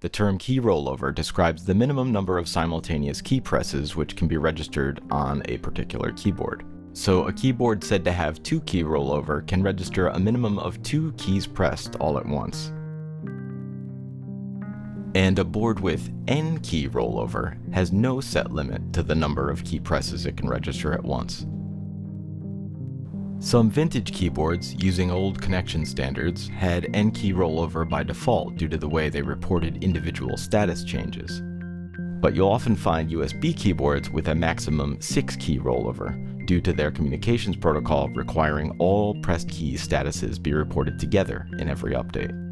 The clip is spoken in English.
The term key rollover describes the minimum number of simultaneous key presses which can be registered on a particular keyboard. So a keyboard said to have two key rollover can register a minimum of two keys pressed all at once. And a board with n key rollover has no set limit to the number of key presses it can register at once. Some vintage keyboards, using old connection standards, had N-key rollover by default due to the way they reported individual status changes. But you'll often find USB keyboards with a maximum 6-key rollover, due to their communications protocol requiring all pressed key statuses be reported together in every update.